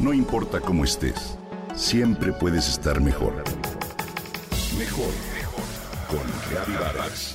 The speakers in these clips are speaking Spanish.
No importa cómo estés, siempre puedes estar mejor. Mejor, mejor. Con Reavivadas.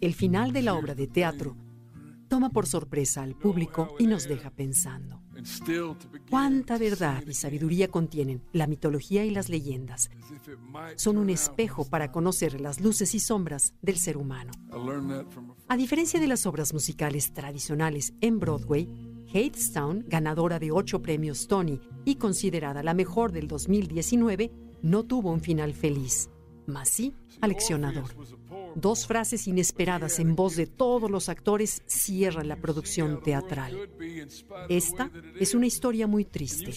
El final de la obra de teatro toma por sorpresa al público y nos deja pensando. ¿Cuánta verdad y sabiduría contienen la mitología y las leyendas? Son un espejo para conocer las luces y sombras del ser humano. A diferencia de las obras musicales tradicionales en Broadway, Hadestown, ganadora de ocho premios Tony y considerada la mejor del 2019, no tuvo un final feliz, mas sí aleccionador. Dos frases inesperadas en voz de todos los actores cierran la producción teatral. Esta es una historia muy triste.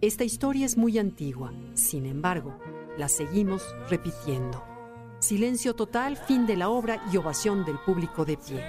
Esta historia es muy antigua, sin embargo, la seguimos repitiendo. Silencio total, fin de la obra y ovación del público de pie.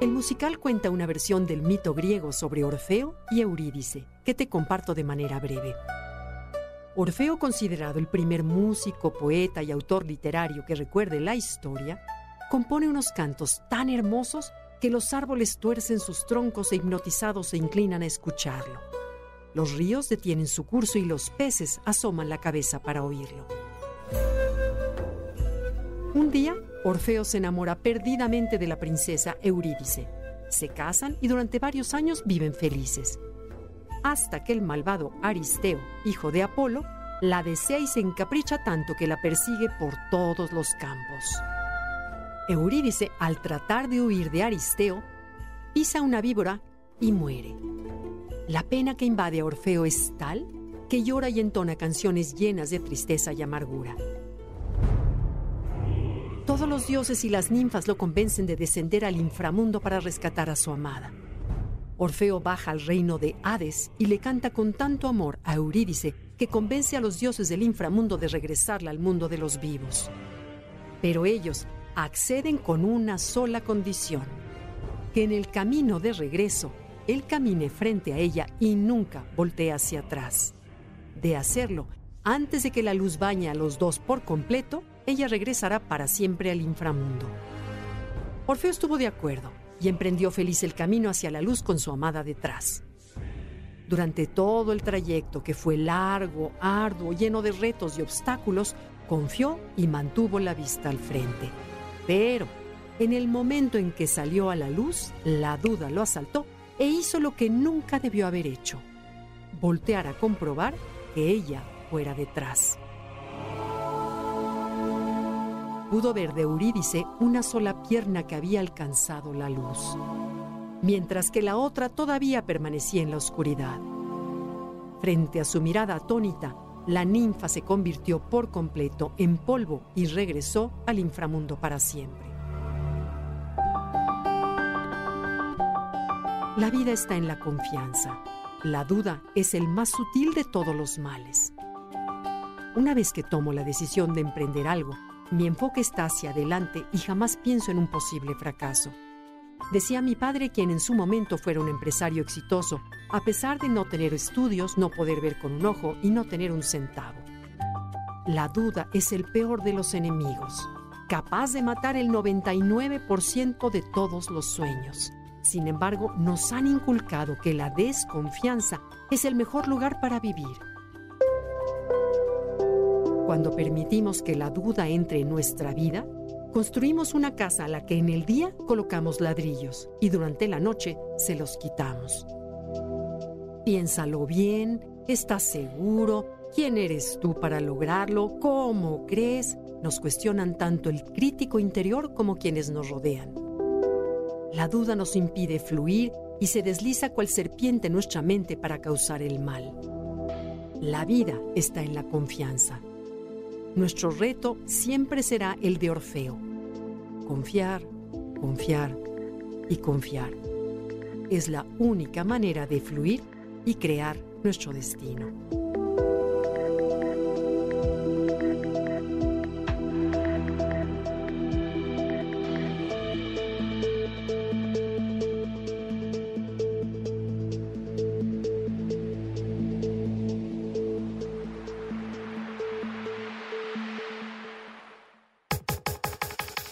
El musical cuenta una versión del mito griego sobre Orfeo y Eurídice, que te comparto de manera breve. Orfeo, considerado el primer músico, poeta y autor literario que recuerde la historia, compone unos cantos tan hermosos que los árboles tuercen sus troncos e hipnotizados se inclinan a escucharlo. Los ríos detienen su curso y los peces asoman la cabeza para oírlo. Un día, Orfeo se enamora perdidamente de la princesa Eurídice. Se casan y durante varios años viven felices. Hasta que el malvado Aristeo, hijo de Apolo, la desea y se encapricha tanto que la persigue por todos los campos. Eurídice, al tratar de huir de Aristeo, pisa una víbora y muere. La pena que invade a Orfeo es tal que llora y entona canciones llenas de tristeza y amargura. Todos los dioses y las ninfas lo convencen de descender al inframundo para rescatar a su amada. Orfeo baja al reino de Hades y le canta con tanto amor a Eurídice que convence a los dioses del inframundo de regresarla al mundo de los vivos. Pero ellos acceden con una sola condición, que en el camino de regreso él camine frente a ella y nunca voltee hacia atrás. De hacerlo, antes de que la luz bañe a los dos por completo, ella regresará para siempre al inframundo. Orfeo estuvo de acuerdo y emprendió feliz el camino hacia la luz con su amada detrás. Durante todo el trayecto, que fue largo, arduo, lleno de retos y obstáculos, confió y mantuvo la vista al frente. Pero, en el momento en que salió a la luz, la duda lo asaltó e hizo lo que nunca debió haber hecho, voltear a comprobar que ella fuera detrás. Pudo ver de Eurídice una sola pierna que había alcanzado la luz, mientras que la otra todavía permanecía en la oscuridad. Frente a su mirada atónita, la ninfa se convirtió por completo en polvo y regresó al inframundo para siempre. La vida está en la confianza. La duda es el más sutil de todos los males. Una vez que tomo la decisión de emprender algo, mi enfoque está hacia adelante y jamás pienso en un posible fracaso. Decía mi padre quien en su momento fuera un empresario exitoso, a pesar de no tener estudios, no poder ver con un ojo y no tener un centavo. La duda es el peor de los enemigos, capaz de matar el 99% de todos los sueños. Sin embargo, nos han inculcado que la desconfianza es el mejor lugar para vivir. Cuando permitimos que la duda entre en nuestra vida, construimos una casa a la que en el día colocamos ladrillos y durante la noche se los quitamos. Piénsalo bien, ¿estás seguro? ¿Quién eres tú para lograrlo? ¿Cómo crees? Nos cuestionan tanto el crítico interior como quienes nos rodean. La duda nos impide fluir y se desliza cual serpiente en nuestra mente para causar el mal. La vida está en la confianza. Nuestro reto siempre será el de Orfeo. confiar, confiar y confiar. Es la única manera de fluir y crear nuestro destino.